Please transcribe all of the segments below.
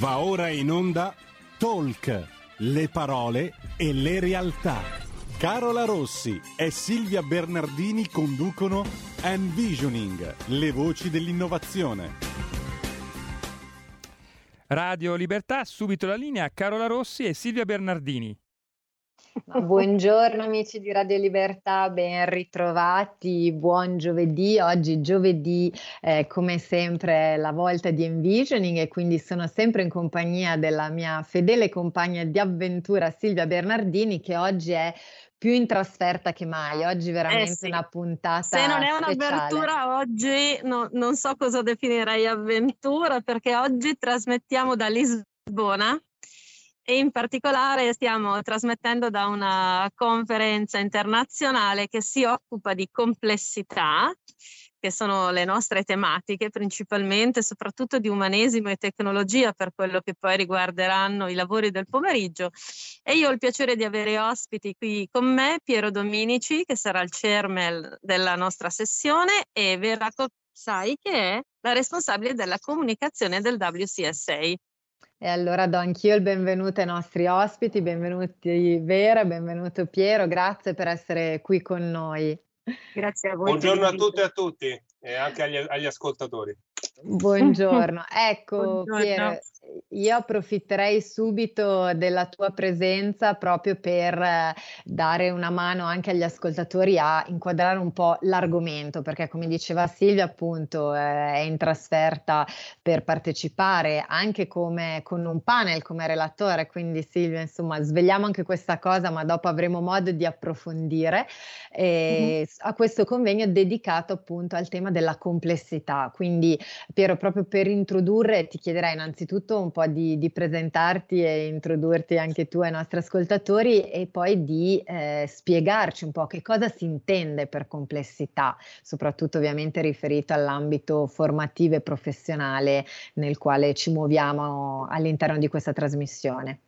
Va ora in onda Talk, le parole e le realtà. Carola Rossi e Silvia Bernardini conducono Envisioning, le voci dell'innovazione. Radio Libertà, subito la linea Carola Rossi e Silvia Bernardini. Buongiorno amici di Radio Libertà, ben ritrovati, buon giovedì. Oggi giovedì eh, come sempre la volta di Envisioning e quindi sono sempre in compagnia della mia fedele compagna di avventura Silvia Bernardini che oggi è più in trasferta che mai. Oggi veramente eh sì. una puntata. Se non è un'avventura, oggi no, non so cosa definirei avventura perché oggi trasmettiamo da Lisbona e in particolare stiamo trasmettendo da una conferenza internazionale che si occupa di complessità, che sono le nostre tematiche principalmente, soprattutto di umanesimo e tecnologia per quello che poi riguarderanno i lavori del pomeriggio. E io ho il piacere di avere ospiti qui con me Piero Dominici, che sarà il chairman della nostra sessione, e Vera Cozzai, che è la responsabile della comunicazione del WCSA. E allora do anch'io il benvenuto ai nostri ospiti, benvenuti Vera, benvenuto Piero, grazie per essere qui con noi. Grazie a voi. Buongiorno a tutte e a tutti e anche agli, agli ascoltatori. Buongiorno, ecco Buongiorno. Piero, io approfitterei subito della tua presenza proprio per eh, dare una mano anche agli ascoltatori a inquadrare un po' l'argomento, perché come diceva Silvia, appunto, eh, è in trasferta per partecipare anche come con un panel come relatore, quindi Silvia, insomma, svegliamo anche questa cosa, ma dopo avremo modo di approfondire eh, mm-hmm. a questo convegno dedicato appunto al tema della complessità. Quindi, Piero, proprio per introdurre, ti chiederei innanzitutto un po' di, di, presentarti e introdurti anche tu ai nostri ascoltatori e poi di eh, spiegarci un po' che cosa si intende per complessità, soprattutto ovviamente riferito all'ambito formativo e professionale nel quale ci muoviamo all'interno di questa trasmissione.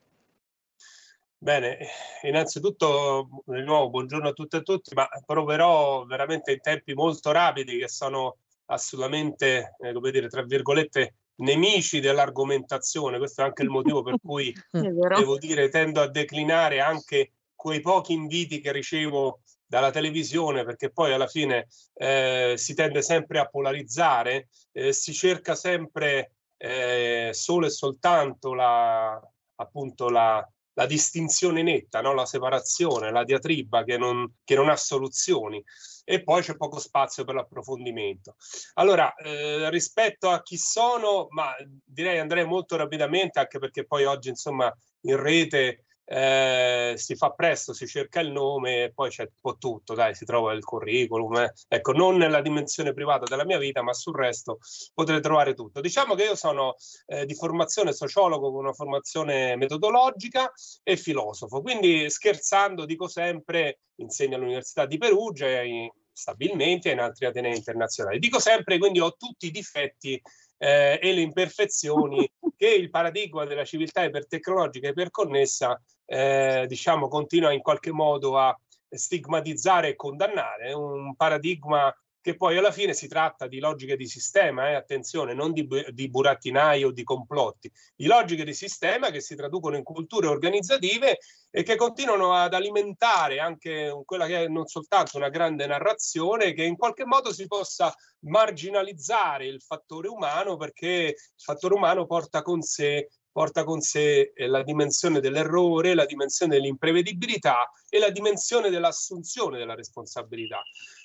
Bene, innanzitutto di nuovo buongiorno a tutte e a tutti, ma proverò veramente in tempi molto rapidi che sono assolutamente, eh, come dire, tra virgolette, nemici dell'argomentazione. Questo è anche il motivo per cui devo dire tendo a declinare anche quei pochi inviti che ricevo dalla televisione, perché poi alla fine eh, si tende sempre a polarizzare, eh, si cerca sempre eh, solo e soltanto la, appunto la, la distinzione netta, no? la separazione, la diatriba che non, che non ha soluzioni e poi c'è poco spazio per l'approfondimento. Allora, eh, rispetto a chi sono, ma direi andrei molto rapidamente, anche perché poi oggi, insomma, in rete eh, si fa presto, si cerca il nome e poi c'è un po' tutto, dai, si trova il curriculum. Eh. Ecco, non nella dimensione privata della mia vita, ma sul resto potrete trovare tutto. Diciamo che io sono eh, di formazione sociologo con una formazione metodologica e filosofo, quindi scherzando dico sempre, insegno all'Università di Perugia e stabilmente in altri atenei internazionali. Dico sempre, quindi ho tutti i difetti eh, e le imperfezioni che il paradigma della civiltà ipertecnologica e iperconnessa eh, diciamo, continua in qualche modo a stigmatizzare e condannare. È un paradigma che poi alla fine si tratta di logiche di sistema, eh, attenzione, non di, di burattinai o di complotti, di logiche di sistema che si traducono in culture organizzative e che continuano ad alimentare anche quella che è non soltanto una grande narrazione, che in qualche modo si possa marginalizzare il fattore umano perché il fattore umano porta con sé porta con sé eh, la dimensione dell'errore, la dimensione dell'imprevedibilità e la dimensione dell'assunzione della responsabilità.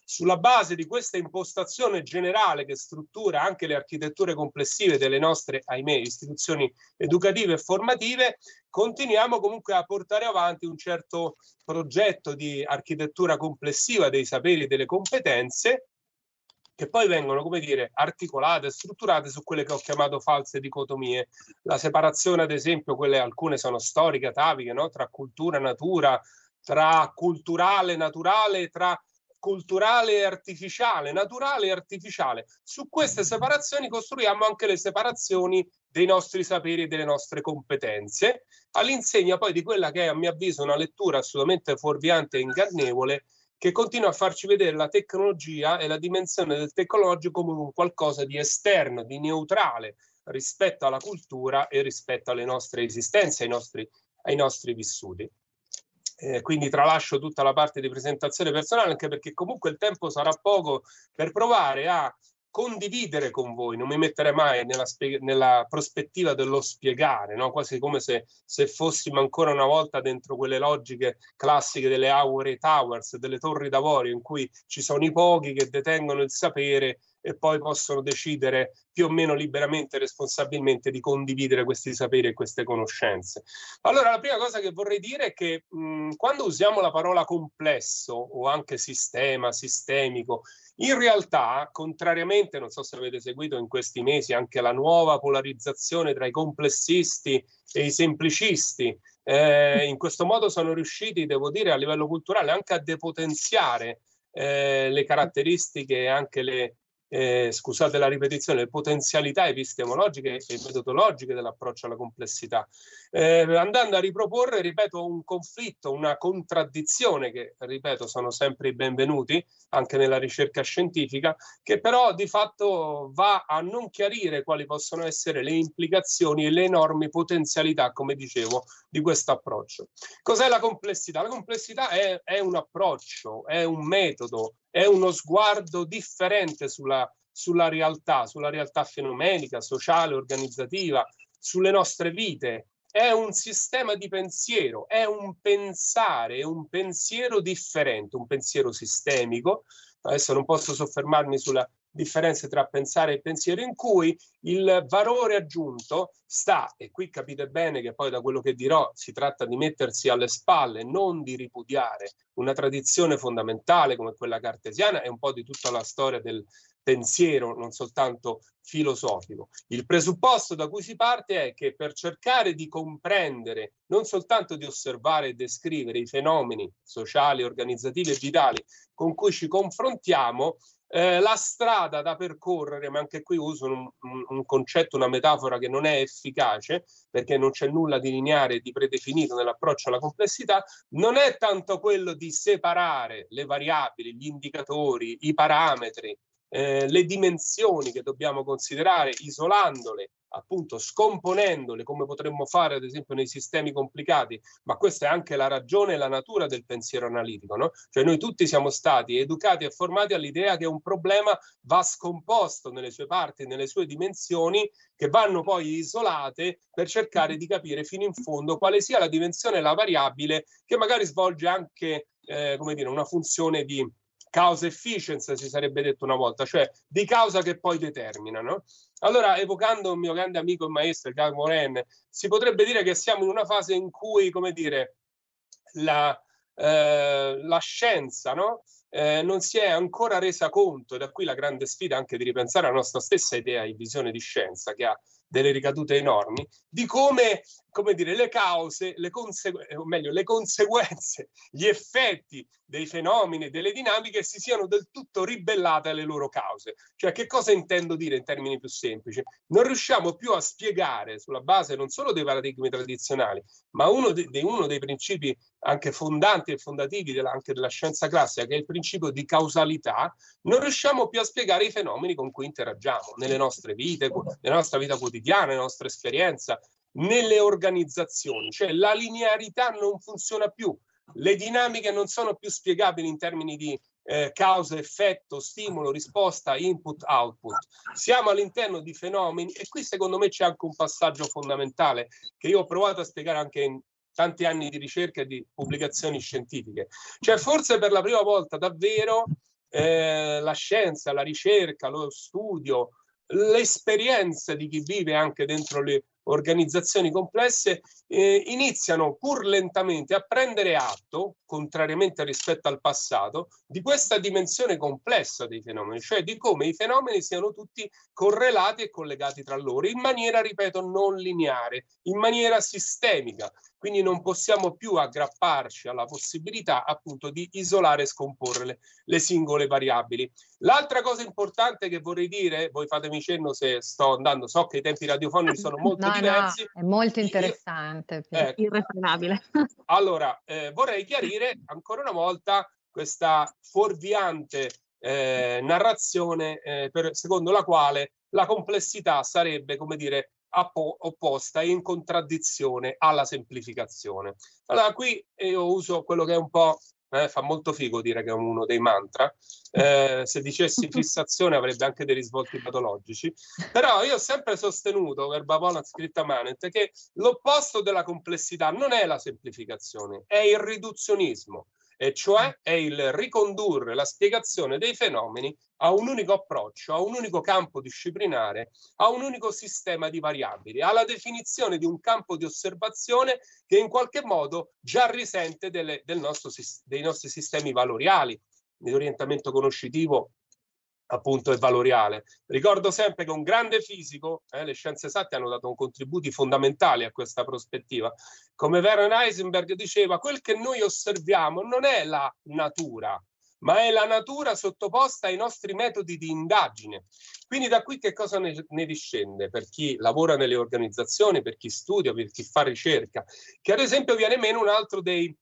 Sulla base di questa impostazione generale che struttura anche le architetture complessive delle nostre, ahimè, istituzioni educative e formative, continuiamo comunque a portare avanti un certo progetto di architettura complessiva dei saperi e delle competenze che poi vengono, come dire, articolate, strutturate su quelle che ho chiamato false dicotomie. La separazione, ad esempio, quelle alcune sono storiche, ataviche, no? tra cultura e natura, tra culturale e naturale, tra culturale e artificiale, naturale e artificiale. Su queste separazioni costruiamo anche le separazioni dei nostri saperi e delle nostre competenze, all'insegna poi di quella che è, a mio avviso, una lettura assolutamente fuorviante e ingannevole che continua a farci vedere la tecnologia e la dimensione del tecnologico come un qualcosa di esterno, di neutrale rispetto alla cultura e rispetto alle nostre esistenze, ai nostri, ai nostri vissuti. Eh, quindi tralascio tutta la parte di presentazione personale anche perché comunque il tempo sarà poco per provare a condividere con voi, non mi metterei mai nella, nella prospettiva dello spiegare, no? quasi come se, se, fossimo ancora una volta dentro quelle logiche classiche delle Aure Towers, delle torri d'avorio, in cui ci sono i pochi che detengono il sapere e poi possono decidere più o meno liberamente e responsabilmente di condividere questi saperi e queste conoscenze. Allora, la prima cosa che vorrei dire è che mh, quando usiamo la parola complesso o anche sistema, sistemico, in realtà, contrariamente, non so se avete seguito in questi mesi anche la nuova polarizzazione tra i complessisti e i semplicisti, eh, in questo modo sono riusciti, devo dire, a livello culturale anche a depotenziare eh, le caratteristiche e anche le, eh, scusate la ripetizione, le potenzialità epistemologiche e metodologiche dell'approccio alla complessità, eh, andando a riproporre, ripeto, un conflitto, una contraddizione che, ripeto, sono sempre i benvenuti anche nella ricerca scientifica, che però di fatto va a non chiarire quali possono essere le implicazioni e le enormi potenzialità, come dicevo, di questo approccio. Cos'è la complessità? La complessità è, è un approccio, è un metodo, è uno sguardo differente sulla, sulla realtà, sulla realtà fenomenica, sociale, organizzativa, sulle nostre vite. È un sistema di pensiero, è un pensare, è un pensiero differente, un pensiero sistemico. Adesso non posso soffermarmi sulla differenze tra pensare e pensiero, in cui il valore aggiunto sta, e qui capite bene che poi da quello che dirò si tratta di mettersi alle spalle, non di ripudiare una tradizione fondamentale come quella cartesiana e un po' di tutta la storia del pensiero, non soltanto filosofico. Il presupposto da cui si parte è che per cercare di comprendere, non soltanto di osservare e descrivere i fenomeni sociali, organizzativi e vitali con cui ci confrontiamo, eh, la strada da percorrere, ma anche qui uso un, un, un, concetto, una metafora che non è efficace, perché non c'è nulla di lineare e di predefinito nell'approccio alla complessità, non è tanto quello di separare le variabili, gli indicatori, i parametri, eh, le dimensioni che dobbiamo considerare isolandole appunto scomponendole come potremmo fare ad esempio nei sistemi complicati, ma questa è anche la ragione e la natura del pensiero analitico, no? Cioè noi tutti siamo stati educati e formati all'idea che un problema va scomposto nelle sue parti, nelle sue dimensioni, che vanno poi isolate per cercare di capire fino in fondo quale sia la dimensione, la variabile che magari svolge anche, eh, come dire, una funzione di causa efficienza, si sarebbe detto una volta, cioè di causa che poi determina. No? Allora, evocando un mio grande amico e maestro, Gag Moren, si potrebbe dire che siamo in una fase in cui, come dire, la, eh, la scienza no? eh, non si è ancora resa conto, e da qui la grande sfida anche di ripensare la nostra stessa idea e visione di scienza, che ha delle ricadute enormi, di come, come dire, le cause, le conseguenze, o meglio, le conseguenze, gli effetti dei fenomeni, delle dinamiche si siano del tutto ribellate alle loro cause. Cioè, che cosa intendo dire in termini più semplici? Non riusciamo più a spiegare sulla base non solo dei paradigmi tradizionali, ma uno, de, de uno dei principi anche fondanti e fondativi della, anche della scienza classica, che è il principio di causalità, non riusciamo più a spiegare i fenomeni con cui interagiamo nelle nostre vite, nella nostra vita quotidiana, nella nostra esperienza, nelle organizzazioni. Cioè la linearità non funziona più le dinamiche non sono più spiegabili in termini di eh, causa, effetto, stimolo, risposta, input, output. Siamo all'interno di fenomeni e qui secondo me c'è anche un passaggio fondamentale che io ho provato a spiegare anche in tanti anni di ricerca e di pubblicazioni scientifiche. Cioè forse per la prima volta davvero eh, la scienza, la ricerca, lo studio, l'esperienza di chi vive anche dentro le organizzazioni complesse eh, iniziano pur lentamente a prendere atto, contrariamente rispetto al passato, di questa dimensione complessa dei fenomeni, cioè di come i fenomeni siano tutti correlati e collegati tra loro in maniera, ripeto, non lineare, in maniera sistemica. Quindi non possiamo più aggrapparci alla possibilità appunto di isolare e scomporre le, le singole variabili. L'altra cosa importante che vorrei dire, voi fatemi cenno se sto andando, so che i tempi radiofonici sono molto no, diversi. No, è molto interessante. Io, eh, irrefrenabile. Allora, eh, vorrei chiarire ancora una volta questa fuorviante eh, narrazione eh, per, secondo la quale la complessità sarebbe, come dire, opposta e in contraddizione alla semplificazione. Allora qui io uso quello che è un po' Eh, fa molto figo dire che è uno dei mantra. Eh, se dicessi fissazione avrebbe anche dei risvolti patologici. Però io ho sempre sostenuto, verba volant scritta manet, che l'opposto della complessità non è la semplificazione, è il riduzionismo e cioè è il ricondurre la spiegazione dei fenomeni a un unico approccio, a un unico campo disciplinare, a un unico sistema di variabili, alla definizione di un campo di osservazione che in qualche modo già risente delle, del nostro, dei nostri sistemi valoriali, di orientamento conoscitivo appunto è valoriale. Ricordo sempre che un grande fisico, eh, le scienze esatte hanno dato un contributi fondamentali a questa prospettiva. Come Werner Heisenberg diceva, quel che noi osserviamo non è la natura, ma è la natura sottoposta ai nostri metodi di indagine. Quindi da qui che cosa ne, ne, discende per chi lavora nelle organizzazioni, per chi studia, per chi fa ricerca, che ad esempio viene meno un altro dei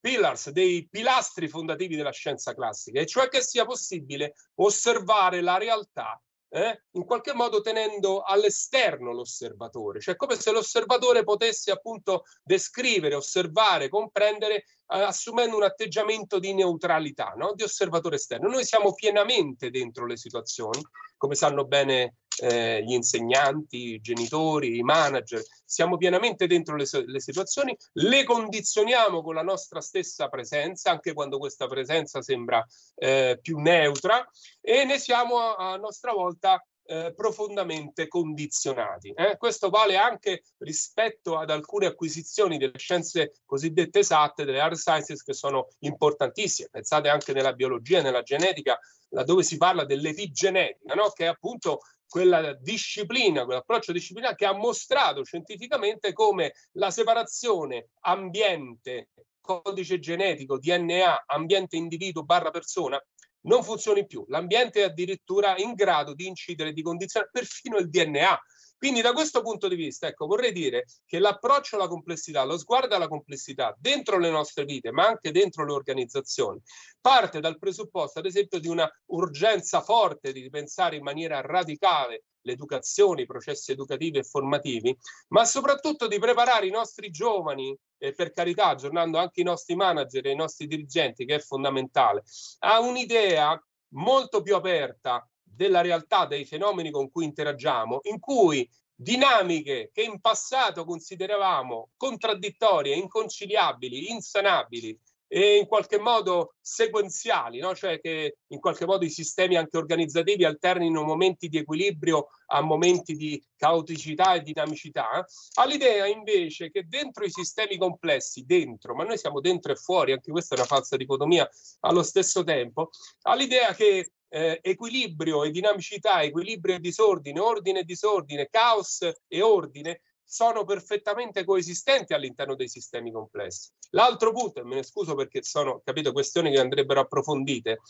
pillars, dei pilastri fondativi della scienza classica, e cioè che sia possibile osservare la realtà eh, in qualche modo tenendo all'esterno l'osservatore, cioè come se l'osservatore potesse appunto descrivere, osservare, comprendere, eh, assumendo un atteggiamento di neutralità, no? di osservatore esterno. Noi siamo pienamente dentro le situazioni, come sanno bene eh, gli insegnanti, i genitori, i manager, siamo pienamente dentro le, le, situazioni, le condizioniamo con la nostra stessa presenza, anche quando questa presenza sembra eh, più neutra, e ne siamo a, a nostra volta eh, profondamente condizionati. Eh? Questo vale anche rispetto ad alcune acquisizioni delle scienze cosiddette esatte, delle hard sciences, che sono importantissime. Pensate anche nella biologia nella genetica, laddove si parla dell'epigenetica, no? che è appunto quella disciplina, quell'approccio disciplinare che ha mostrato scientificamente come la separazione ambiente, codice genetico, DNA, ambiente individuo barra persona non funzioni più. L'ambiente è addirittura in grado di incidere, di condizionare perfino il DNA. Quindi da questo punto di vista, ecco, vorrei dire che l'approccio alla complessità, lo sguardo alla complessità dentro le nostre vite, ma anche dentro le organizzazioni, parte dal presupposto, ad esempio, di una urgenza forte di ripensare in maniera radicale l'educazione, i processi educativi e formativi, ma soprattutto di preparare i nostri giovani, e per carità, aggiornando anche i nostri manager e i nostri dirigenti, che è fondamentale, a un'idea molto più aperta della realtà dei fenomeni con cui interagiamo, in cui dinamiche che in passato consideravamo contraddittorie, inconciliabili, insanabili, e in qualche modo sequenziali, no? cioè che in qualche modo i sistemi anche organizzativi alternino momenti di equilibrio a momenti di caoticità e dinamicità, all'idea invece che dentro i sistemi complessi, dentro, ma noi siamo dentro e fuori, anche questa è una falsa dicotomia allo stesso tempo, all'idea che eh, equilibrio e dinamicità, equilibrio e disordine, ordine e disordine, caos e ordine sono perfettamente coesistenti all'interno dei sistemi complessi. L'altro punto, e me ne scuso perché sono, capito, questioni che andrebbero approfondite,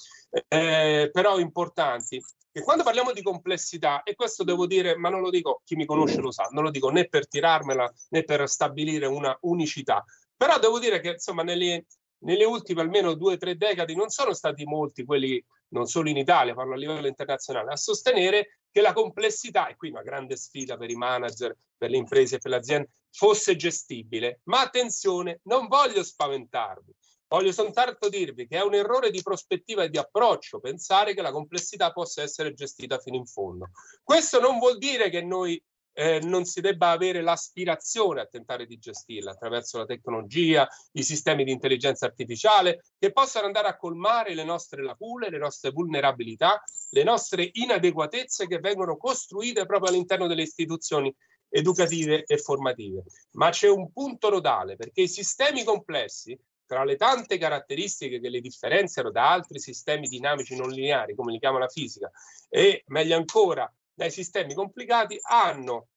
eh, però importanti, che quando parliamo di complessità, e questo devo dire, ma non lo dico, chi mi conosce lo sa, non lo dico né per tirarmela né per stabilire una unicità, però devo dire che insomma nelle, nelle ultime almeno due o tre decadi non sono stati molti quelli, non solo in Italia, parlo a livello internazionale, a sostenere che la complessità, e qui una grande sfida per i manager, per le imprese e per le aziende, fosse gestibile. Ma attenzione, non voglio spaventarvi, voglio soltanto dirvi che è un errore di prospettiva e di approccio pensare che la complessità possa essere gestita fino in fondo. Questo non vuol dire che noi eh, non si debba avere l'aspirazione a tentare di gestirla attraverso la tecnologia, i sistemi di intelligenza artificiale, che possano andare a colmare le nostre lacune, le nostre vulnerabilità, le nostre inadeguatezze che vengono costruite proprio all'interno delle istituzioni educative e formative. Ma c'è un punto nodale, perché i sistemi complessi, tra le tante caratteristiche che le differenziano da altri sistemi dinamici non lineari, come li chiama la fisica, e meglio ancora dai sistemi complicati hanno,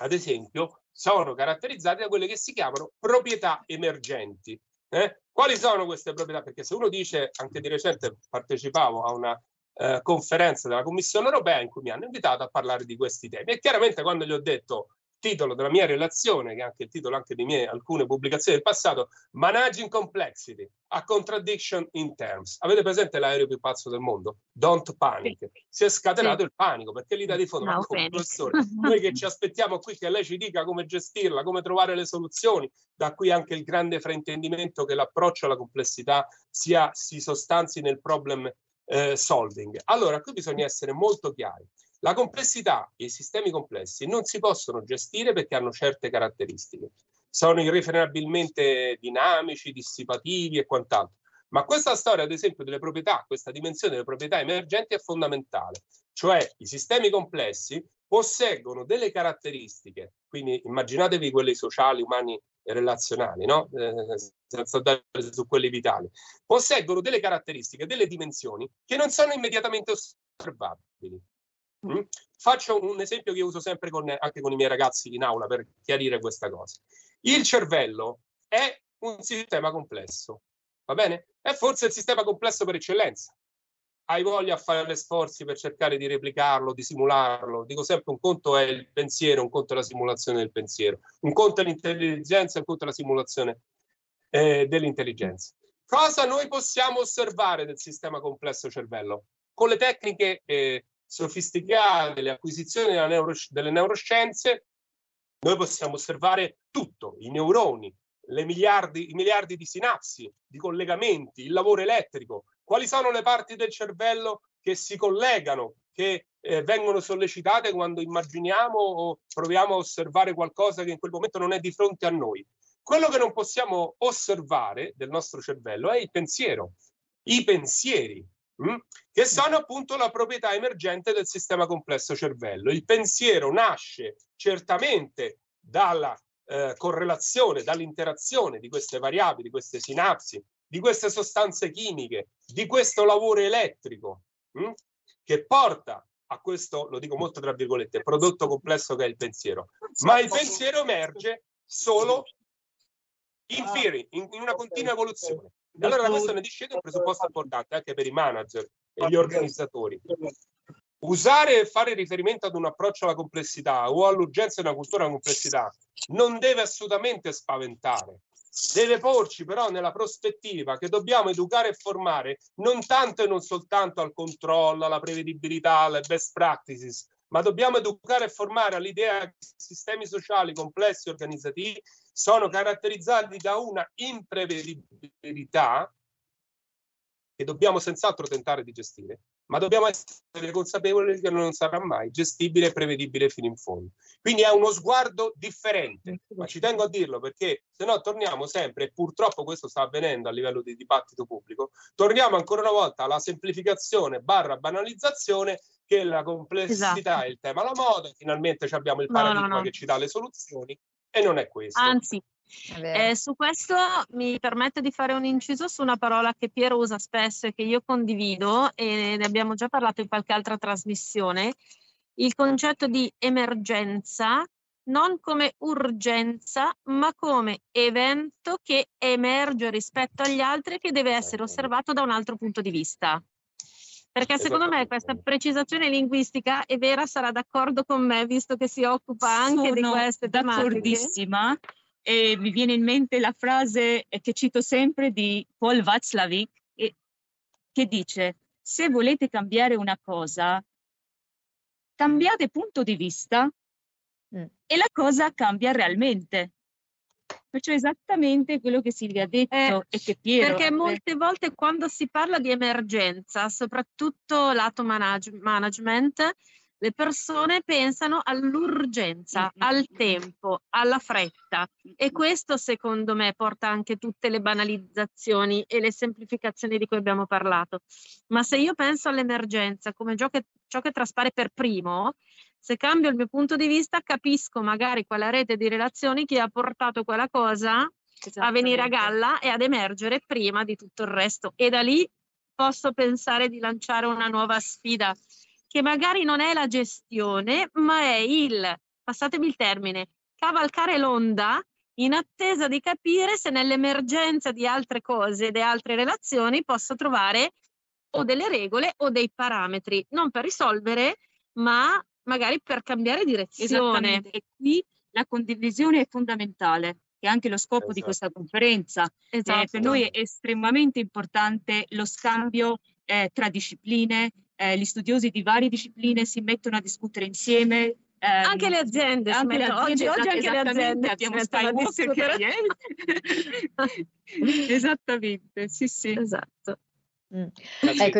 ad esempio, sono caratterizzati da quelle che si chiamano proprietà emergenti. Eh? Quali sono queste proprietà? Perché se uno dice, anche di recente partecipavo a una eh, conferenza della Commissione europea in cui mi hanno invitato a parlare di questi temi e chiaramente quando gli ho detto titolo della mia relazione, che è anche il titolo anche di mie alcune pubblicazioni del passato, Managing Complexity, a Contradiction in Terms. Avete presente l'aereo più pazzo del mondo? Don't Panic. Si è scatenato sì. il panico, perché l'idea di fondo, no, ma professore, noi che ci aspettiamo qui che lei ci dica come gestirla, come trovare le soluzioni, da qui anche il grande fraintendimento che l'approccio alla complessità sia, si sostanzi nel problem eh, solving. Allora, qui bisogna essere molto chiari. La complessità e i sistemi complessi non si possono gestire perché hanno certe caratteristiche. Sono irrefrenabilmente dinamici, dissipativi e quant'altro. Ma questa storia, ad esempio, delle proprietà, questa dimensione delle proprietà emergenti è fondamentale. Cioè, i sistemi complessi posseggono delle caratteristiche, quindi immaginatevi quelli sociali, umani e relazionali, no? eh, senza andare su quelli vitali, posseggono delle caratteristiche, delle dimensioni che non sono immediatamente osservabili. Mm? Faccio un esempio che uso sempre con, anche con i miei ragazzi in aula per chiarire questa cosa. Il cervello è un sistema complesso, va bene? È forse il sistema complesso per eccellenza. Hai voglia a fare sforzi per cercare di replicarlo, di simularlo. Dico sempre: un conto è il pensiero, un conto è la simulazione del pensiero, un conto è l'intelligenza, un conto è la simulazione eh, dell'intelligenza. Cosa noi possiamo osservare del sistema complesso cervello? Con le tecniche eh, sofisticate, le acquisizioni neuro, delle neuroscienze, noi possiamo osservare tutto, i neuroni, miliardi, i miliardi di sinapsi, di collegamenti, il lavoro elettrico, quali sono le parti del cervello che si collegano, che eh, vengono sollecitate quando immaginiamo o proviamo a osservare qualcosa che in quel momento non è di fronte a noi. Quello che non possiamo osservare del nostro cervello è il pensiero, i pensieri? Che sono appunto la proprietà emergente del sistema complesso cervello. Il pensiero nasce certamente dalla eh, correlazione, dall'interazione di queste variabili, di queste sinapsi, di queste sostanze chimiche, di questo lavoro elettrico mh? Mm? che porta a questo, lo dico molto tra virgolette, prodotto complesso che è il pensiero. Ma il pensiero emerge solo in theory, in, in una continua evoluzione. Allora da questo ne discende un presupposto importante anche per i manager e gli organizzatori. Usare e fare riferimento ad un approccio alla complessità o all'urgenza di una cultura della complessità non deve assolutamente spaventare. Deve porci però nella prospettiva che dobbiamo educare e formare non tanto e non soltanto al controllo, alla prevedibilità, alle best practices, ma dobbiamo educare e formare all'idea che sistemi sociali complessi e organizzativi sono caratterizzati da una imprevedibilità che dobbiamo senz'altro tentare di gestire, ma dobbiamo essere consapevoli che non sarà mai gestibile e prevedibile fino in fondo. Quindi è uno sguardo differente, ma ci tengo a dirlo perché se no torniamo sempre, e purtroppo questo sta avvenendo a livello di dibattito pubblico, torniamo ancora una volta alla semplificazione barra banalizzazione che la complessità esatto. è il tema alla moda, finalmente abbiamo il paradigma no, no, no. che ci dà le soluzioni e non è questo. Anzi, eh, su questo mi permette di fare un inciso su una parola che Piero usa spesso e che io condivido e ne abbiamo già parlato in qualche altra trasmissione, il concetto di emergenza non come urgenza, ma come evento che emerge rispetto agli altri e che deve essere osservato da un altro punto di vista. Perché secondo me questa precisazione linguistica è vera, sarà d'accordo con me, visto che si occupa anche Sono di queste tematiche. D'accordissima. E mi viene in mente la frase che cito sempre di Paul Václavic, che dice, se volete cambiare una cosa, cambiate punto di vista mm. e la cosa cambia realmente. Perciò esattamente quello che Silvia ha detto eh, e che Piero... Perché molte volte quando si parla di emergenza, soprattutto lato manage- management, le persone pensano all'urgenza, al tempo, alla fretta. E questo secondo me porta anche tutte le banalizzazioni e le semplificazioni di cui abbiamo parlato. Ma se io penso all'emergenza come ciò che, ciò che traspare per primo, se cambio il mio punto di vista capisco magari quella rete di relazioni che ha portato quella cosa a venire a galla e ad emergere prima di tutto il resto. E da lì posso pensare di lanciare una nuova sfida che magari non è la gestione, ma è il, passatemi il termine, cavalcare l'onda in attesa di capire se nell'emergenza di altre cose, di altre relazioni, posso trovare o delle regole o dei parametri, non per risolvere, ma magari per cambiare direzione. E qui la condivisione è fondamentale, che è anche lo scopo esatto. di questa conferenza. Esatto. Eh, per noi è estremamente importante lo scambio eh, tra discipline, eh, gli studiosi di varie discipline si mettono a discutere insieme, eh, anche le aziende, anche le aziende oggi, oggi anche le aziende abbiamo Skywalker che esattamente, sì sì. Esatto. Mm. Ecco,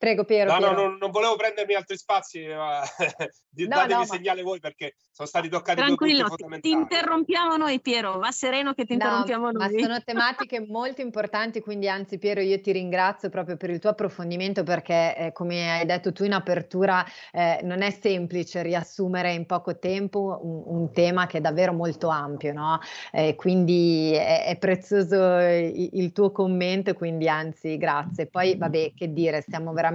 Prego Piero. No, Piero. no, non, non, volevo prendermi altri spazi, ma no, datemi no, segnale voi perché sono stati toccati Tranquillo, ti interrompiamo noi Piero, va sereno che ti no, interrompiamo noi. Ma sono tematiche molto importanti, quindi anzi Piero io ti ringrazio proprio per il tuo approfondimento perché eh, come hai detto tu in apertura eh, non è semplice riassumere in poco tempo un, un tema che è davvero molto ampio, no? Eh, quindi è, è prezioso il, il, tuo commento, quindi anzi grazie. Poi vabbè che dire, stiamo veramente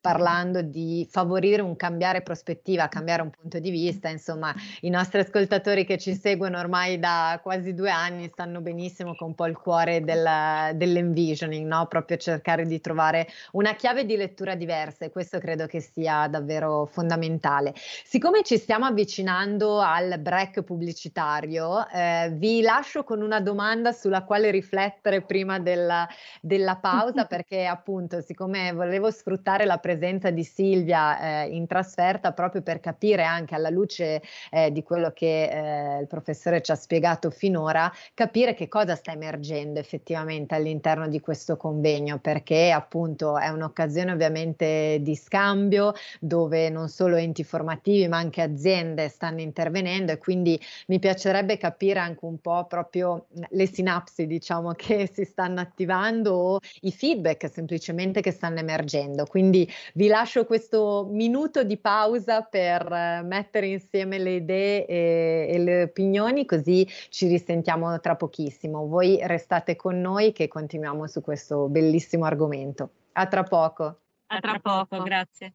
parlando di favorire un cambiare prospettiva, cambiare un punto di vista, insomma insomma i nostri ascoltatori che ci seguono ormai da quasi due anni stanno benissimo con un po' il cuore del, dell'envisioning, no? proprio cercare di trovare una chiave di lettura diversa e questo credo che sia davvero fondamentale. Siccome ci stiamo avvicinando al break pubblicitario, eh, vi lascio con una domanda sulla quale riflettere prima della, della pausa perché appunto siccome volevo sfruttare la presenza di Silvia eh, in trasferta proprio per capire anche alla luce eh, di quello che eh, il professore ci ha spiegato finora, capire che cosa sta emergendo effettivamente all'interno di questo convegno, perché appunto è un'occasione ovviamente di scambio dove non solo enti formativi ma anche aziende stanno intervenendo e quindi mi piacerebbe capire anche un po' proprio le sinapsi diciamo che si stanno attivando o i feedback semplicemente che stanno emergendo. Quindi vi lascio questo minuto di pausa per eh, mettere insieme le idee e, e le opinioni, così ci risentiamo tra pochissimo. Voi restate con noi che continuiamo su questo bellissimo argomento. A tra poco. A tra poco, grazie.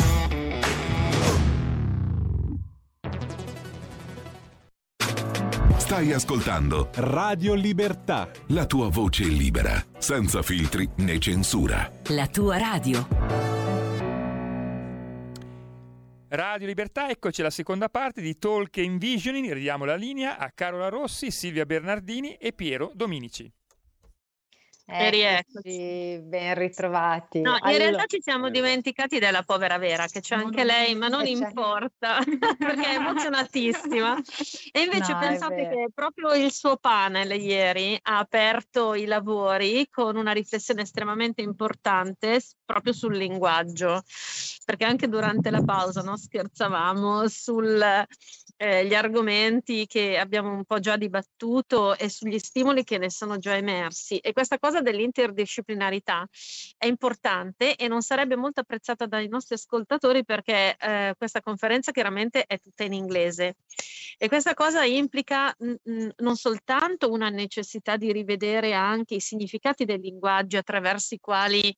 Stai ascoltando Radio Libertà. la tua voce libera, senza filtri né censura. La tua radio. Radio Libertà, eccoci alla seconda parte di Talk Envisioning. Ridiamo la linea a Carola Rossi, Silvia Bernardini e Piero Dominici. E Eccoci, ben ritrovati. No, in Allora- realtà ci siamo dimenticati della povera Vera, che c'è anche lei, ma non Eh, importa, perché è emozionatissima. E invece No, pensate che proprio il suo panel ieri ha aperto i lavori con una riflessione estremamente importante proprio sul linguaggio, perché anche durante la pausa no, scherzavamo sugli argomenti che abbiamo un po' già dibattuto e sugli stimoli che ne sono già emersi. E questa cosa dell'interdisciplinarità è importante e non sarebbe molto apprezzata dai nostri ascoltatori perché eh, questa conferenza chiaramente è tutta in inglese e questa cosa implica mm, non soltanto una necessità di rivedere anche i significati dei linguaggi attraverso i quali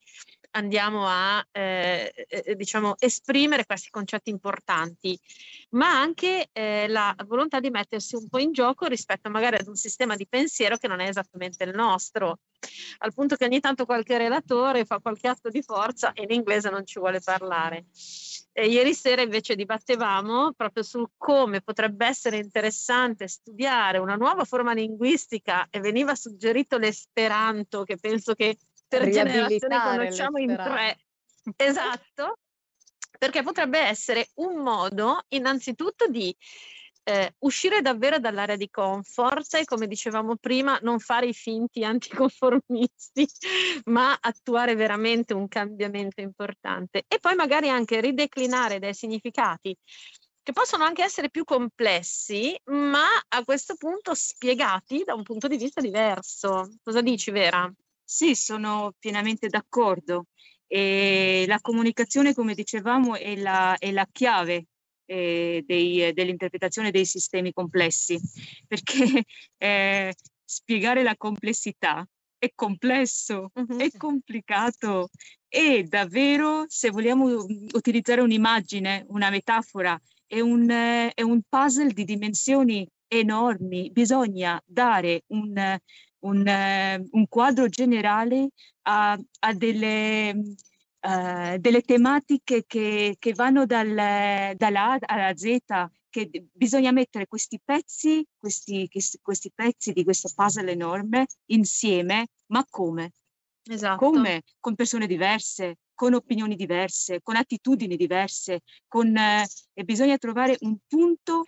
andiamo a eh, eh, diciamo esprimere questi concetti importanti ma anche eh, la volontà di mettersi un po' in gioco rispetto magari ad un sistema di pensiero che non è esattamente il nostro al punto che ogni tanto qualche relatore fa qualche atto di forza e in inglese non ci vuole parlare. E ieri sera invece dibattevamo proprio su come potrebbe essere interessante studiare una nuova forma linguistica e veniva suggerito l'esperanto, che penso che Riabilitare conosciamo in tre. Esatto, perché potrebbe essere un modo innanzitutto di eh, uscire davvero dall'area di comfort e come dicevamo prima non fare i finti anticonformisti ma attuare veramente un cambiamento importante e poi magari anche rideclinare dei significati che possono anche essere più complessi ma a questo punto spiegati da un punto di vista diverso. Cosa dici Vera? Sì, sono pienamente d'accordo. E la comunicazione, come dicevamo, è la, è la chiave eh, dei- dell'interpretazione dei sistemi complessi, perché eh, spiegare la complessità è complesso, Mhm. è complicato e davvero, se vogliamo mm, utilizzare un'immagine, una metafora, è un, eh, è un puzzle di dimensioni enormi. Bisogna dare un, un, eh, un quadro generale a, a delle, eh, delle tematiche che, che vanno dal- dalla A alla Z, che bisogna mettere questi pezzi, questi, questi- questi pezzi di questo puzzle enorme insieme, ma come? Esatto. Come? Con persone diverse, con opinioni diverse, con attitudini diverse, con, eh, e bisogna trovare un punto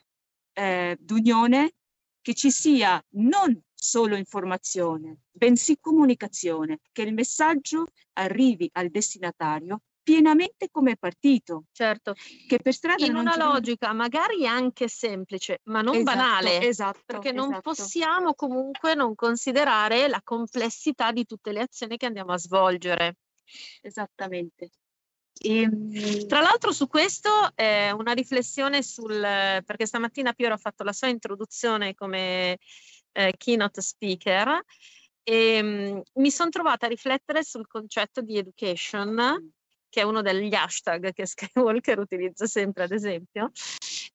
eh, d'unione che ci sia non solo informazione, bensì comunicazione, che il messaggio arrivi al destinatario pienamente come è partito, Certo, che per strada in non una logica magari anche semplice, ma non Esatto, banale, esatto, perché non esatto. possiamo comunque non considerare la complessità di tutte le azioni che andiamo a svolgere. Esattamente. Ehm, Tra l'altro su questo eh, una riflessione sul, perché stamattina Piero ha fatto la sua introduzione come eh, keynote speaker e mm, mi sono trovata a riflettere sul concetto di education, che è uno degli hashtag che Skywalker utilizza sempre ad esempio,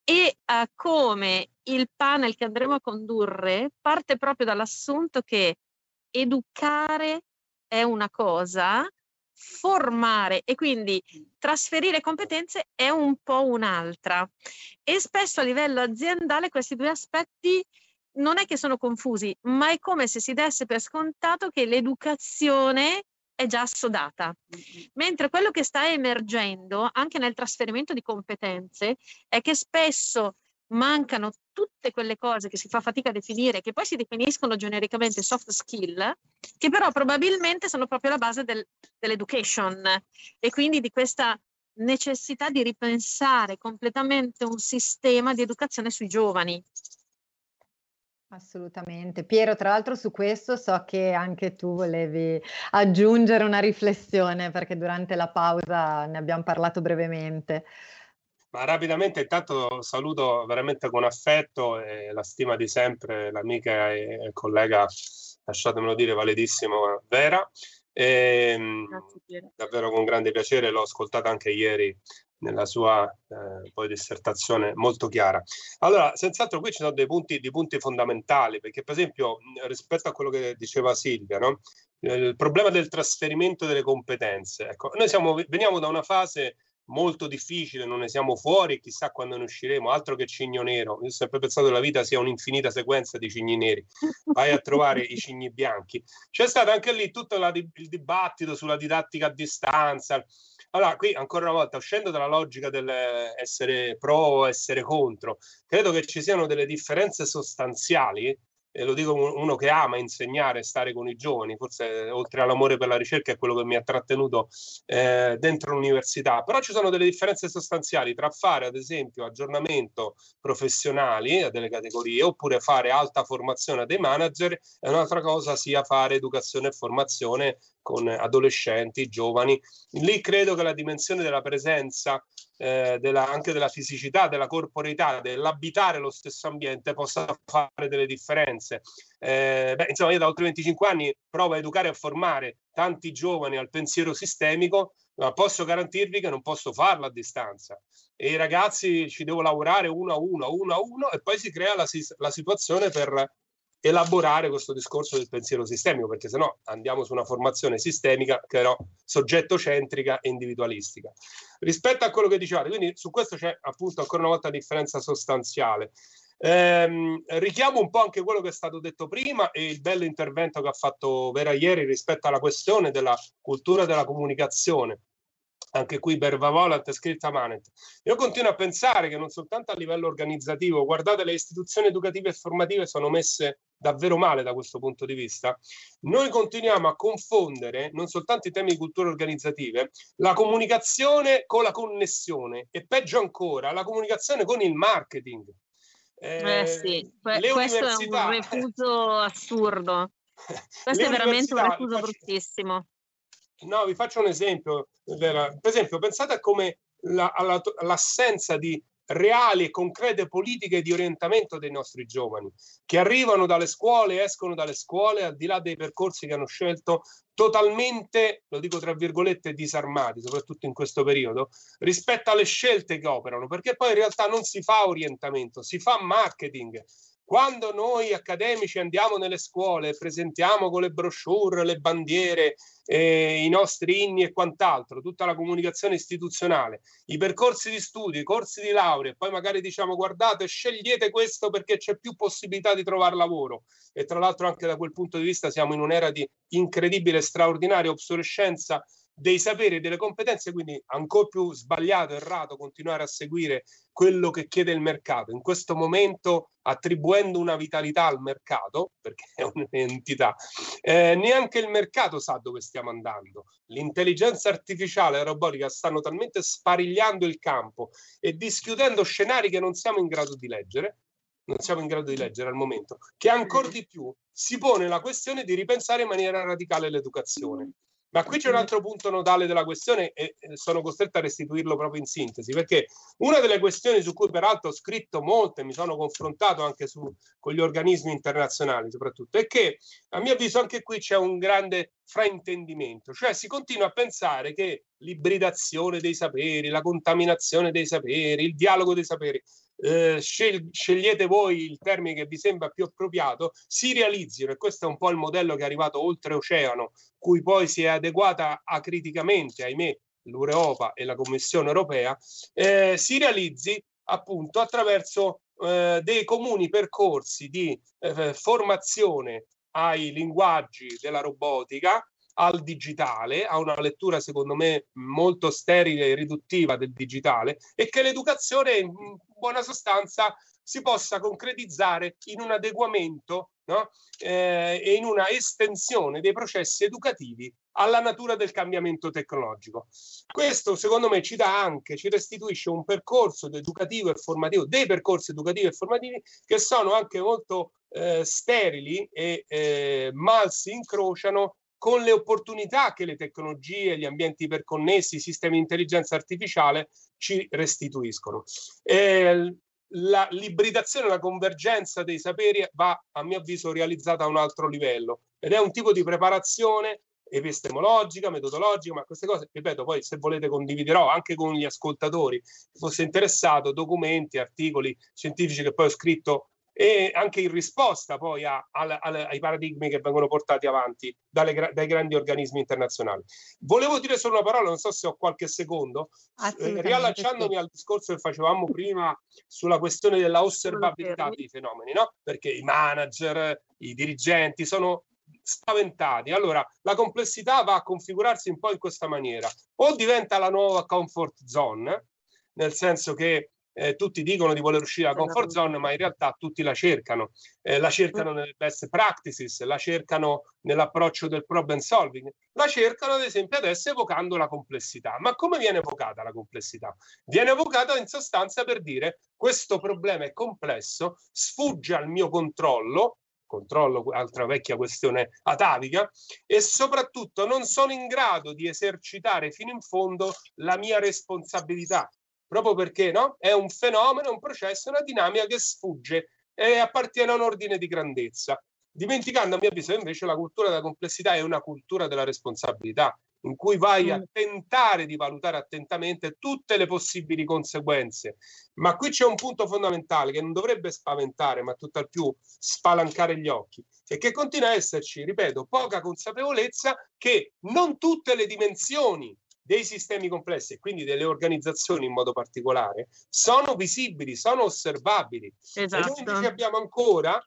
e a come il panel che andremo a condurre parte proprio dall'assunto che educare è una cosa, formare e quindi trasferire competenze è un po' un'altra. E spesso a livello aziendale questi due aspetti non è che sono confusi, ma è come se si desse per scontato che l'educazione è già assodata. Mentre quello che sta emergendo anche nel trasferimento di competenze è che spesso mancano tutte quelle cose che si fa fatica a definire, che poi si definiscono genericamente soft skill, che però probabilmente sono proprio la base del, dell'education e quindi di questa necessità di ripensare completamente un sistema di educazione sui giovani. Assolutamente. Piero, tra l'altro su questo so che anche tu volevi aggiungere una riflessione perché durante la pausa ne abbiamo parlato brevemente. Ma rapidamente intanto saluto veramente con affetto e la stima di sempre l'amica e collega, lasciatemelo dire, validissimo Vera. E, ehm, davvero con grande piacere, l'ho ascoltata anche ieri nella sua eh, poi dissertazione molto chiara. Allora, senz'altro qui ci sono dei punti, dei punti fondamentali, perché per esempio rispetto a quello che diceva Silvia, no? il problema del trasferimento delle competenze. Ecco, noi siamo, veniamo da una fase molto difficile, non ne siamo fuori, chissà quando ne usciremo, altro che cigno nero. Io ho sempre pensato che la vita sia un'infinita sequenza di cigni neri. Vai a trovare i cigni bianchi. C'è stato anche lì tutto la, il dibattito sulla didattica a distanza. Allora, qui ancora una volta, uscendo dalla logica dell'essere pro o essere contro, credo che ci siano delle differenze sostanziali e lo dico uno che ama insegnare e stare con i giovani, forse oltre all'amore per la ricerca è quello che mi ha trattenuto eh, dentro l'università, però ci sono delle differenze sostanziali tra fare ad esempio aggiornamento professionali a delle categorie oppure fare alta formazione a dei manager e un'altra cosa sia fare educazione e formazione con adolescenti, giovani. Lì credo che la dimensione della presenza eh, della, anche della fisicità, della corporeità, dell'abitare lo stesso ambiente possa fare delle differenze. Eh, beh, insomma, io da oltre 25 anni provo a educare e a formare tanti giovani al pensiero sistemico, ma posso garantirvi che non posso farlo a distanza. E i ragazzi ci devo lavorare uno a uno, uno a uno, e poi si crea la, la situazione per elaborare questo discorso del pensiero sistemico, perché se no andiamo su una formazione sistemica, però soggettocentrica e individualistica. Rispetto a quello che dicevate, quindi su questo c'è appunto ancora una volta differenza sostanziale. Eh, richiamo un po' anche quello che è stato detto prima e il bello intervento che ha fatto Vera ieri rispetto alla questione della cultura della comunicazione anche qui Bervavolat scritta Manet. Io continuo a pensare che non soltanto a livello organizzativo, guardate, le istituzioni educative e formative sono messe davvero male da questo punto di vista. Noi continuiamo a confondere non soltanto i temi di cultura organizzative, la comunicazione con la connessione e peggio ancora la comunicazione con il marketing. Eh, eh sì, que- questo è un refuso assurdo. Questo è veramente un refuso bruttissimo. No, vi faccio un esempio. Per esempio, pensate a come la, alla, l'assenza di reali e concrete politiche di orientamento dei nostri giovani, che arrivano dalle scuole, escono dalle scuole, al di là dei percorsi che hanno scelto, totalmente, lo dico tra virgolette, disarmati, soprattutto in questo periodo, rispetto alle scelte che operano, perché poi in realtà non si fa orientamento, si fa marketing quando noi accademici andiamo nelle scuole, presentiamo con le brochure, le bandiere, eh, i nostri inni e quant'altro, tutta la comunicazione istituzionale, i percorsi di studio, i corsi di laurea, poi magari diciamo guardate, scegliete questo perché c'è più possibilità di trovare lavoro. E tra l'altro anche da quel punto di vista siamo in un'era di incredibile, straordinaria obsolescenza dei saperi e delle competenze, quindi ancora più sbagliato, errato continuare a seguire quello che chiede il mercato. In questo momento attribuendo una vitalità al mercato, perché è un'entità, eh, neanche il mercato sa dove stiamo andando. L'intelligenza artificiale e la robotica stanno talmente sparigliando il campo e dischiudendo scenari che non siamo in grado di leggere, non siamo in grado di leggere al momento, che ancora di più si pone la questione di ripensare in maniera radicale l'educazione. Ma qui c'è un altro punto nodale della questione e sono costretto a restituirlo proprio in sintesi, perché una delle questioni su cui peraltro ho scritto molte, mi sono confrontato anche su, con gli organismi internazionali soprattutto, è che a mio avviso anche qui c'è un grande fraintendimento, cioè si continua a pensare che l'ibridazione dei saperi, la contaminazione dei saperi, il dialogo dei saperi eh, scel- scegliete voi il termine che vi sembra più appropriato, si realizzino, e questo è un po' il modello che è arrivato oltreoceano, cui poi si è adeguata acriticamente, ahimè, l'Europa e la Commissione europea, eh, si realizzi appunto attraverso eh, dei comuni percorsi di eh, formazione ai linguaggi della robotica, al digitale, a una lettura secondo me molto sterile e riduttiva del digitale e che l'educazione in buona sostanza si possa concretizzare in un adeguamento no? eh, e in una estensione dei processi educativi alla natura del cambiamento tecnologico. Questo secondo me ci dà anche, ci restituisce un percorso educativo e formativo, dei percorsi educativi e formativi che sono anche molto eh, sterili e eh, mal si incrociano con le opportunità che le tecnologie, gli ambienti iperconnessi, i sistemi di intelligenza artificiale ci restituiscono. Eh, la, l'ibridazione, la convergenza dei saperi va, a mio avviso, realizzata a un altro livello ed è un tipo di preparazione epistemologica, metodologica, ma queste cose, ripeto, poi se volete condividerò anche con gli ascoltatori, se fosse interessato, documenti, articoli scientifici che poi ho scritto e anche in risposta poi a, a, a, ai paradigmi che vengono portati avanti dalle, dai grandi organismi internazionali. Volevo dire solo una parola, non so se ho qualche secondo, eh, riallacciandomi al discorso che facevamo prima sulla questione della osservabilità dei fenomeni, no? perché i manager, i dirigenti sono spaventati. Allora, la complessità va a configurarsi un po' in questa maniera. O diventa la nuova comfort zone, nel senso che eh, tutti dicono di voler uscire dalla comfort zone, ma in realtà tutti la cercano. Eh, la cercano nelle best practices, la cercano nell'approccio del problem solving, la cercano ad esempio adesso evocando la complessità. Ma come viene evocata la complessità? Viene evocata in sostanza per dire questo problema è complesso, sfugge al mio controllo, controllo, altra vecchia questione atavica, e soprattutto non sono in grado di esercitare fino in fondo la mia responsabilità proprio perché no? è un fenomeno, un processo, una dinamica che sfugge e appartiene a un ordine di grandezza. Dimenticando, a mio avviso, invece la cultura della complessità è una cultura della responsabilità, in cui vai a mm. tentare di valutare attentamente tutte le possibili conseguenze. Ma qui c'è un punto fondamentale che non dovrebbe spaventare, ma tutt'al più spalancare gli occhi, e che continua a esserci, ripeto, poca consapevolezza che non tutte le dimensioni dei sistemi complessi e quindi delle organizzazioni in modo particolare sono visibili, sono osservabili. Esatto. E noi abbiamo ancora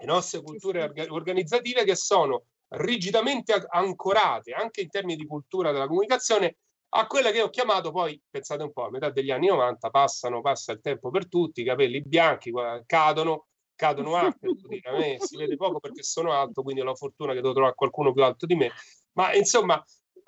le nostre culture organizzative che sono rigidamente ancorate anche in termini di cultura della comunicazione a quella che ho chiamato poi, pensate un po', a metà degli anni 90 passano, passa il tempo per tutti, i capelli bianchi cadono, cadono anche, a me si vede poco perché sono alto, quindi ho la fortuna che devo trovare qualcuno più alto di me, ma insomma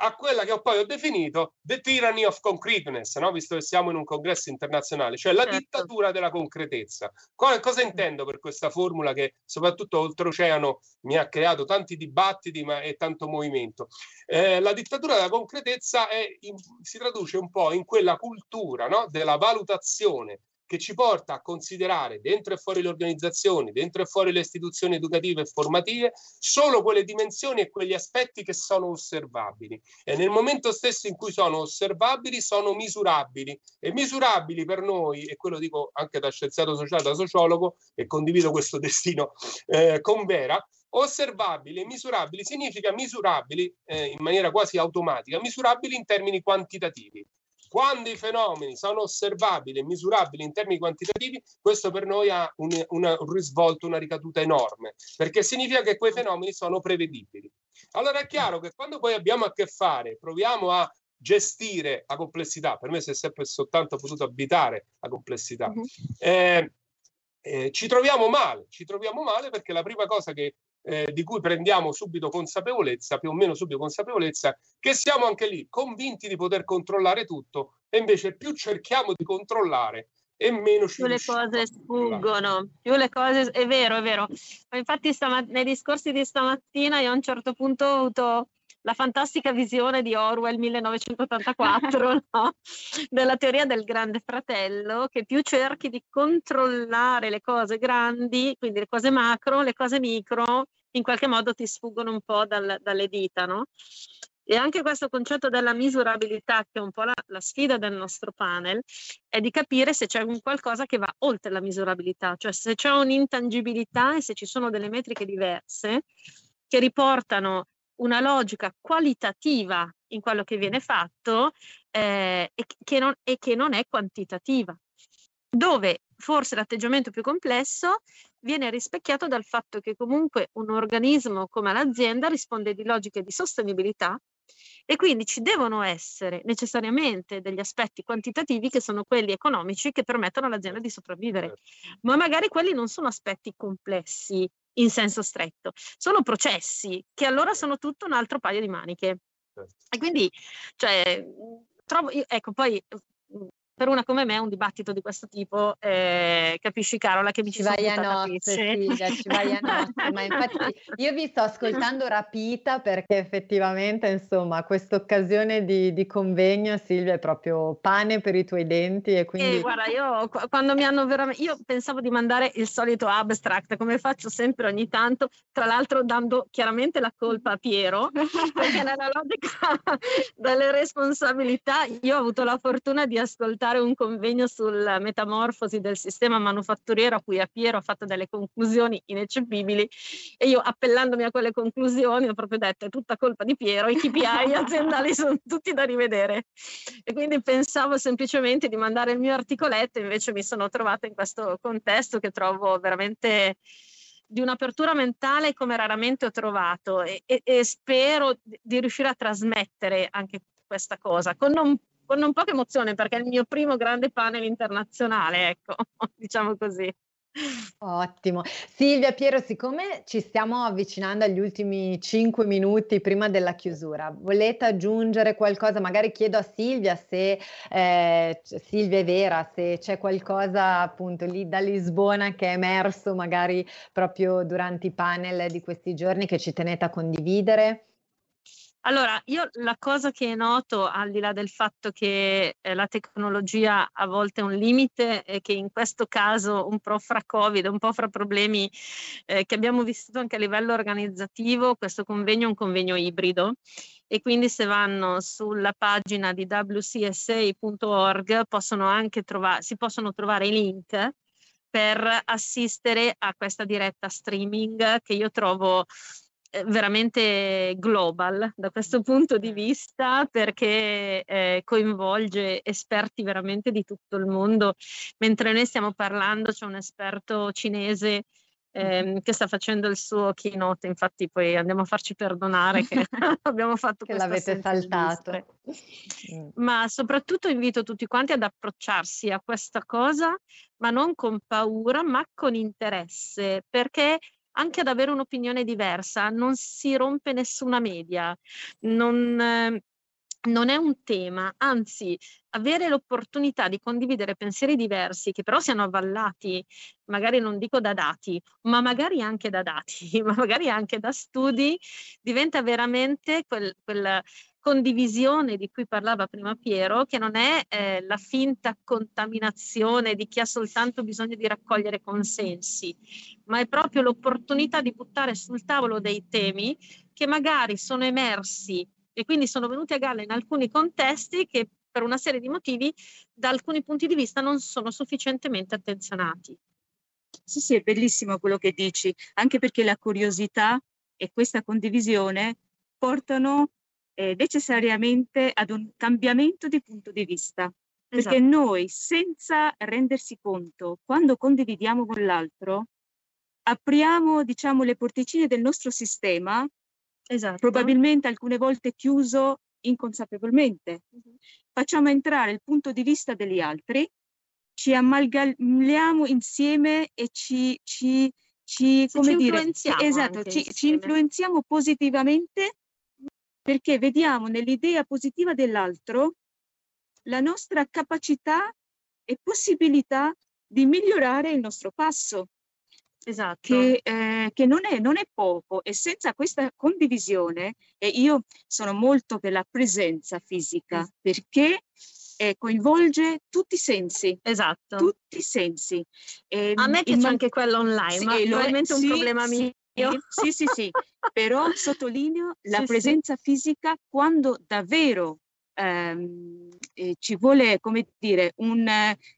a quella che poi ho definito the tyranny of concreteness, no? visto che siamo in un congresso internazionale, cioè la certo. dittatura della concretezza. Cosa, cosa intendo per questa formula che soprattutto oltreoceano mi ha creato tanti dibattiti ma, e tanto movimento? Eh, la dittatura della concretezza è, in, si traduce un po' in quella cultura no? della valutazione che ci porta a considerare dentro e fuori le organizzazioni, dentro e fuori le istituzioni educative e formative, solo quelle dimensioni e quegli aspetti che sono osservabili. E nel momento stesso in cui sono osservabili, sono misurabili. E misurabili per noi, e quello dico anche da scienziato sociale, da sociologo, e condivido questo destino eh, con Vera, osservabili e misurabili significa misurabili eh, in maniera quasi automatica, misurabili in termini quantitativi. Quando i fenomeni sono osservabili e misurabili in termini quantitativi, questo per noi ha un, una, un risvolto, una ricaduta enorme, perché significa che quei fenomeni sono prevedibili. Allora è chiaro che quando poi abbiamo a che fare, proviamo a gestire la complessità, per me si è sempre soltanto potuto abitare la complessità, uh-huh. eh, eh, ci troviamo male, ci troviamo male perché la prima cosa che eh, di cui prendiamo subito consapevolezza, più o meno subito consapevolezza, che siamo anche lì convinti di poter controllare tutto e invece più cerchiamo di controllare e meno ci più le cose sfuggono, più le cose è vero, è vero. Infatti stamat- nei discorsi di stamattina io a un certo punto ho avuto la fantastica visione di Orwell 1984, no? della teoria del grande fratello, che più cerchi di controllare le cose grandi, quindi le cose macro, le cose micro, in qualche modo ti sfuggono un po' dal, dalle dita, no? E anche questo concetto della misurabilità, che è un po' la, la, sfida del nostro panel, è di capire se c'è un qualcosa che va oltre la misurabilità, cioè se c'è un'intangibilità e se ci sono delle metriche diverse che riportano una logica qualitativa in quello che viene fatto eh, e, che non, e che non è quantitativa, dove forse l'atteggiamento più complesso viene rispecchiato dal fatto che comunque un organismo come l'azienda risponde di logiche di sostenibilità e quindi ci devono essere necessariamente degli aspetti quantitativi che sono quelli economici che permettono all'azienda di sopravvivere, certo. ma magari quelli non sono aspetti complessi in senso stretto, sono processi che allora sono tutto un altro paio di maniche. Certo. E quindi, cioè, trovo, ecco, poi per una come me un dibattito di questo tipo, eh, capisci Carola che mi ci, ci vai a nozze, Silvia, ci vai a nozze, ma infatti io vi sto ascoltando rapita perché effettivamente insomma questa occasione di, di, convegno Silvia è proprio pane per i tuoi denti e quindi... Eh, guarda, io quando mi hanno veramente, io pensavo di mandare il solito abstract come faccio sempre ogni tanto, tra l'altro dando chiaramente la colpa a Piero, perché nella logica delle responsabilità io ho avuto la fortuna di ascoltare fare un convegno sulla metamorfosi del sistema manufatturiero a cui a Piero ha fatto delle conclusioni ineccepibili e io appellandomi a quelle conclusioni ho proprio detto è tutta colpa di Piero, i KPI aziendali sono tutti da rivedere e quindi pensavo semplicemente di mandare il mio articoletto invece mi sono trovata in questo contesto che trovo veramente di un'apertura mentale come raramente ho trovato e, e, e, spero di riuscire a trasmettere anche questa cosa con non con non poca emozione perché è il mio primo grande panel internazionale, ecco, diciamo così. Ottimo. Silvia Piero, siccome ci stiamo avvicinando agli ultimi cinque minuti prima della chiusura, volete aggiungere qualcosa? Magari chiedo a Silvia se eh, Silvia è vera, se c'è qualcosa appunto lì da Lisbona che è emerso magari proprio durante i panel di questi giorni che ci tenete a condividere. Allora, io la cosa che noto, al di là del fatto che eh, la tecnologia a volte è un limite e che in questo caso un po' fra Covid, un po' fra problemi eh, che abbiamo vissuto anche a livello organizzativo, questo convegno è un convegno ibrido. E quindi se vanno sulla pagina di wcsa.org possono anche trovare, si possono trovare i link per assistere a questa diretta streaming che io trovo veramente global da questo punto di vista perché eh, coinvolge esperti veramente di tutto il mondo. Mentre noi stiamo parlando, c'è un esperto cinese ehm, che sta facendo il suo keynote, infatti poi andiamo a farci perdonare che abbiamo fatto che l'avete saltato. Mm. Ma soprattutto invito tutti quanti ad approcciarsi a questa cosa, ma non con paura, ma con interesse, perché anche ad avere un'opinione diversa, non si rompe nessuna media, non, eh, non è un tema, anzi avere l'opportunità di condividere pensieri diversi che però siano avvallati, magari non dico da dati, ma magari anche da dati, ma magari anche da studi, diventa veramente quel, quel condivisione di cui parlava prima Piero, che non è eh, la finta contaminazione di chi ha soltanto bisogno di raccogliere consensi, ma è proprio l'opportunità di buttare sul tavolo dei temi che magari sono emersi e quindi sono venuti a galla in alcuni contesti che per una serie di motivi da alcuni punti di vista non sono sufficientemente attenzionati. Sì, sì, è bellissimo quello che dici, anche perché la curiosità e questa condivisione portano eh, necessariamente ad un cambiamento di punto di vista. Perché esatto. noi, senza rendersi conto, quando condividiamo con l'altro, apriamo, diciamo, le porticine del nostro sistema, esatto. probabilmente alcune volte chiuso inconsapevolmente. Uh-huh. Facciamo entrare il punto di vista degli altri, ci amalgamiamo insieme e ci, ci, ci, come ci dire, esatto, ci, ci influenziamo positivamente perché vediamo nell'idea positiva dell'altro la nostra capacità e possibilità di migliorare il nostro passo. Esatto. Che, eh, che non, è, non, è, poco e senza questa condivisione, e io sono molto per la presenza fisica mm. perché eh, coinvolge tutti i sensi. Esatto. Tutti i sensi. E, A me piace man- anche quello online, sì, ma è probabilmente sì, un problema sì, mio. Sì, sì, sì, però sottolineo la sì, presenza sì. fisica quando davvero ehm, eh, ci vuole, come dire, un,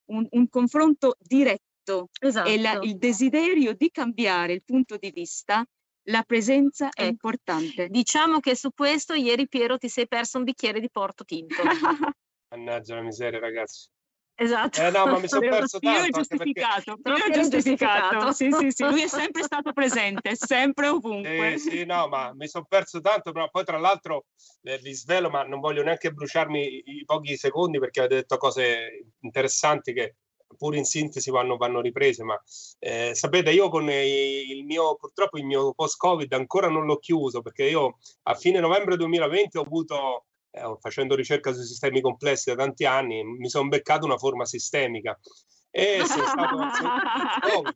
un, un confronto diretto esatto. e la, il desiderio di cambiare il punto di vista la presenza ecco. è importante. Diciamo che su questo ieri Piero ti sei perso un bicchiere di porto tinto. Mannaggia la miseria ragazzi. Esatto. Eh no, ma mi sono perso tanto. Io è giustificato, perché... io è giustificato. Sì, sì, sì, lui è sempre stato presente, sempre ovunque. Sì, sì, no, ma mi sono perso tanto, però poi tra l'altro eh, vi svelo, ma non voglio neanche bruciarmi i, i pochi secondi perché avete detto cose interessanti che pure in sintesi vanno, vanno riprese, ma eh, sapete, io con il mio, purtroppo il mio post-Covid ancora non l'ho chiuso perché io a fine novembre 2020 ho avuto eh, facendo ricerca sui sistemi complessi da tanti anni, mi sono beccato una forma sistemica. E sono stato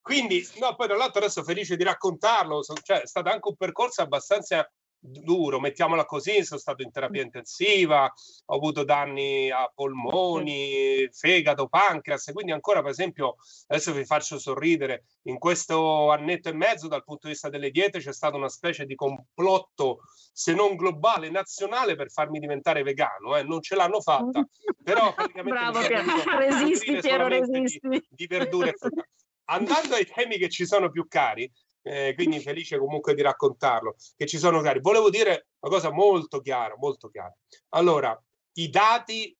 Quindi, no, poi tra l'altro adesso felice di raccontarlo, cioè, è stato anche un percorso abbastanza duro, mettiamola così, sono stato in terapia intensiva, ho avuto danni a polmoni, fegato, pancreas, quindi ancora per esempio, adesso vi faccio sorridere, in questo annetto e mezzo dal punto di vista delle diete c'è stata una specie di complotto, se non globale, nazionale per farmi diventare vegano, eh? non ce l'hanno fatta, però praticamente Bravo, resisti, Piero, resisti. Di, di verdure. Andando ai temi che ci sono più cari, eh, quindi felice comunque di raccontarlo, che ci sono cari. Volevo dire una cosa molto chiara, molto chiara. Allora, i dati,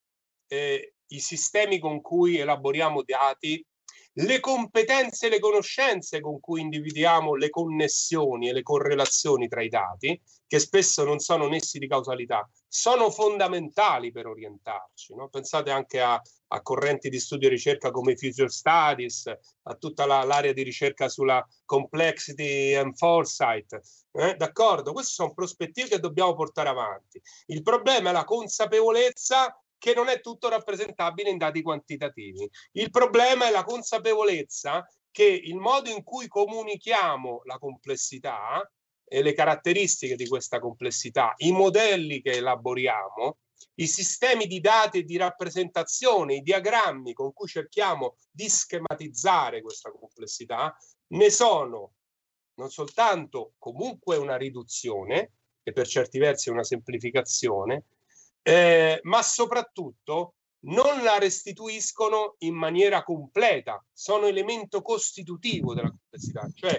eh, i sistemi con cui elaboriamo dati, le competenze e le conoscenze con cui individuiamo le connessioni e le correlazioni tra i dati, che spesso non sono nessi di causalità, sono fondamentali per orientarci. No? Pensate anche a, a, correnti di studio e ricerca come Future Studies, a tutta la, l'area di ricerca sulla complexity and foresight. Eh? D'accordo? Queste sono prospettive che dobbiamo portare avanti. Il problema è la consapevolezza che non è tutto rappresentabile in dati quantitativi. Il problema è la consapevolezza che il modo in cui comunichiamo la complessità e le caratteristiche di questa complessità, i modelli che elaboriamo, i sistemi di dati e di rappresentazione, i diagrammi con cui cerchiamo di schematizzare questa complessità, ne sono non soltanto comunque una riduzione e per certi versi una semplificazione, eh, ma soprattutto non la restituiscono in maniera completa, sono elemento costitutivo della complessità. Cioè,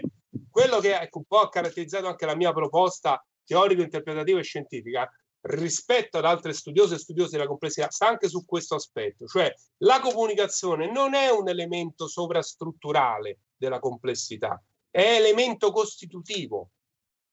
quello che ecco, un po' ha caratterizzato anche la mia proposta teorico-interpretativa e scientifica rispetto ad altre studiose e studiosi della complessità sta anche su questo aspetto, cioè la comunicazione non è un elemento sovrastrutturale della complessità, è elemento costitutivo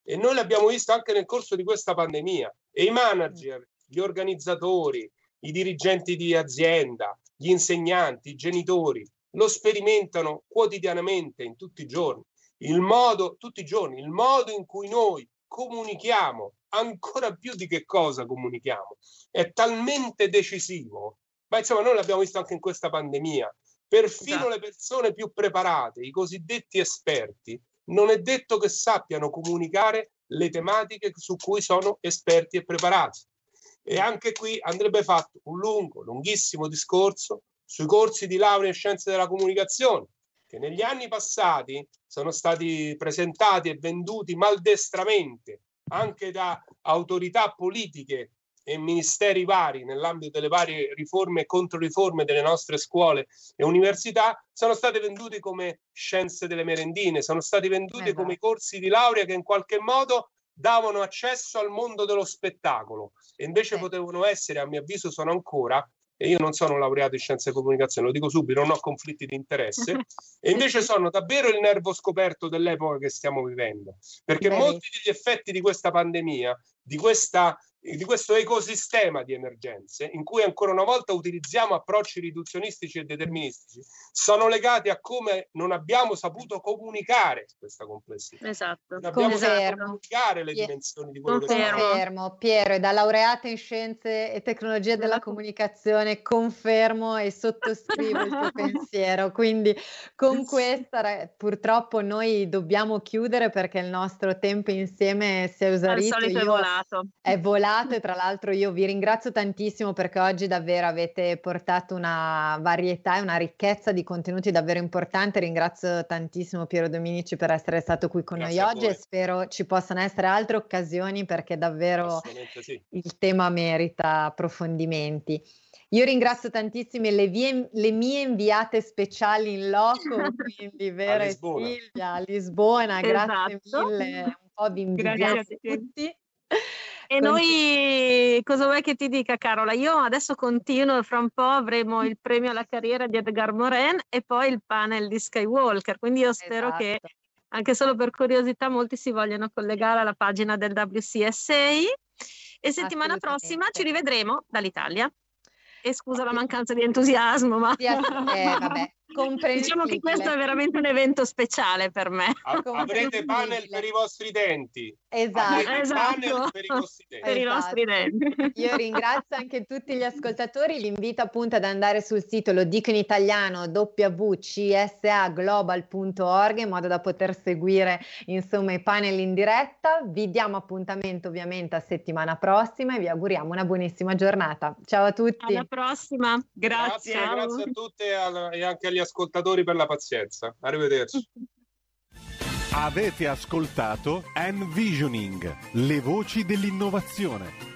e noi l'abbiamo visto anche nel corso di questa pandemia e i manager gli organizzatori, i dirigenti di azienda, gli insegnanti, i genitori, lo sperimentano quotidianamente, in tutti i giorni. Il modo, tutti i giorni, il modo in cui noi comunichiamo, ancora più di che cosa comunichiamo, è talmente decisivo. Ma insomma, noi l'abbiamo visto anche in questa pandemia. Perfino esatto. le persone più preparate, i cosiddetti esperti, non è detto che sappiano comunicare le tematiche su cui sono esperti e preparati. E anche qui andrebbe fatto un lungo, lunghissimo discorso sui corsi di laurea in scienze della comunicazione, che negli anni passati sono stati presentati e venduti maldestramente anche da autorità politiche e ministeri vari nell'ambito delle varie riforme e controriforme delle nostre scuole e università sono state venduti come scienze delle merendine, sono stati venduti esatto. come corsi di laurea che in qualche modo davano accesso al mondo dello spettacolo e invece potevano essere, a mio avviso sono ancora, e io non sono laureato in scienze e comunicazione, lo dico subito, non ho conflitti di interesse, e invece sono davvero il nervo scoperto dell'epoca che stiamo vivendo, perché Beh. molti degli effetti di questa pandemia, di questa di questo ecosistema di emergenze in cui ancora una volta utilizziamo approcci riduzionistici e deterministici sono legati a come non abbiamo saputo comunicare questa complessità. Esatto. Non abbiamo Confermo. saputo comunicare le dimensioni di quello Confermo. che Confermo. Piero, da laureata in scienze e tecnologie della esatto. comunicazione confermo e sottoscrivo il tuo pensiero. Quindi con questa purtroppo noi dobbiamo chiudere perché il nostro tempo insieme si è esaurito. Al solito Io, è volato. È volato parlato e tra l'altro io vi ringrazio tantissimo perché oggi davvero avete portato una varietà e una ricchezza di contenuti davvero importante. Ringrazio tantissimo Piero Dominici per essere stato qui con Grazie noi oggi e spero ci possano essere altre occasioni perché davvero sì. il tema merita approfondimenti. Io ringrazio tantissimo le, vie, le, mie inviate speciali in loco, quindi Vera e Silvia a Lisbona, esatto. grazie mille, un po' vi invidiamo tutti. E noi, cosa vuoi che ti dica Carola? Io adesso continuo fra un po' avremo il premio alla carriera di Edgar Morin e poi il panel di Skywalker, quindi io spero esatto. che anche solo per curiosità molti si vogliano collegare alla pagina del WCSA e settimana prossima ci rivedremo dall'Italia. E scusa la mancanza di entusiasmo, ma... Eh, vabbè, diciamo che questo è veramente un evento speciale per me. Avrete panel per i vostri denti. Esatto. esatto. per i vostri denti. Per esatto. i nostri denti. Io ringrazio anche tutti gli ascoltatori, li invito appunto ad andare sul sito, lo dico in italiano, www.csaglobal.org in modo da poter seguire insomma i panel in diretta. Vi diamo appuntamento ovviamente a settimana prossima e vi auguriamo una buonissima giornata. Ciao a tutti. Alla prossima. Grazie. Grazie, grazie a tutti e anche agli ascoltatori per la pazienza. Arrivederci. Avete ascoltato Envisioning, le voci dell'innovazione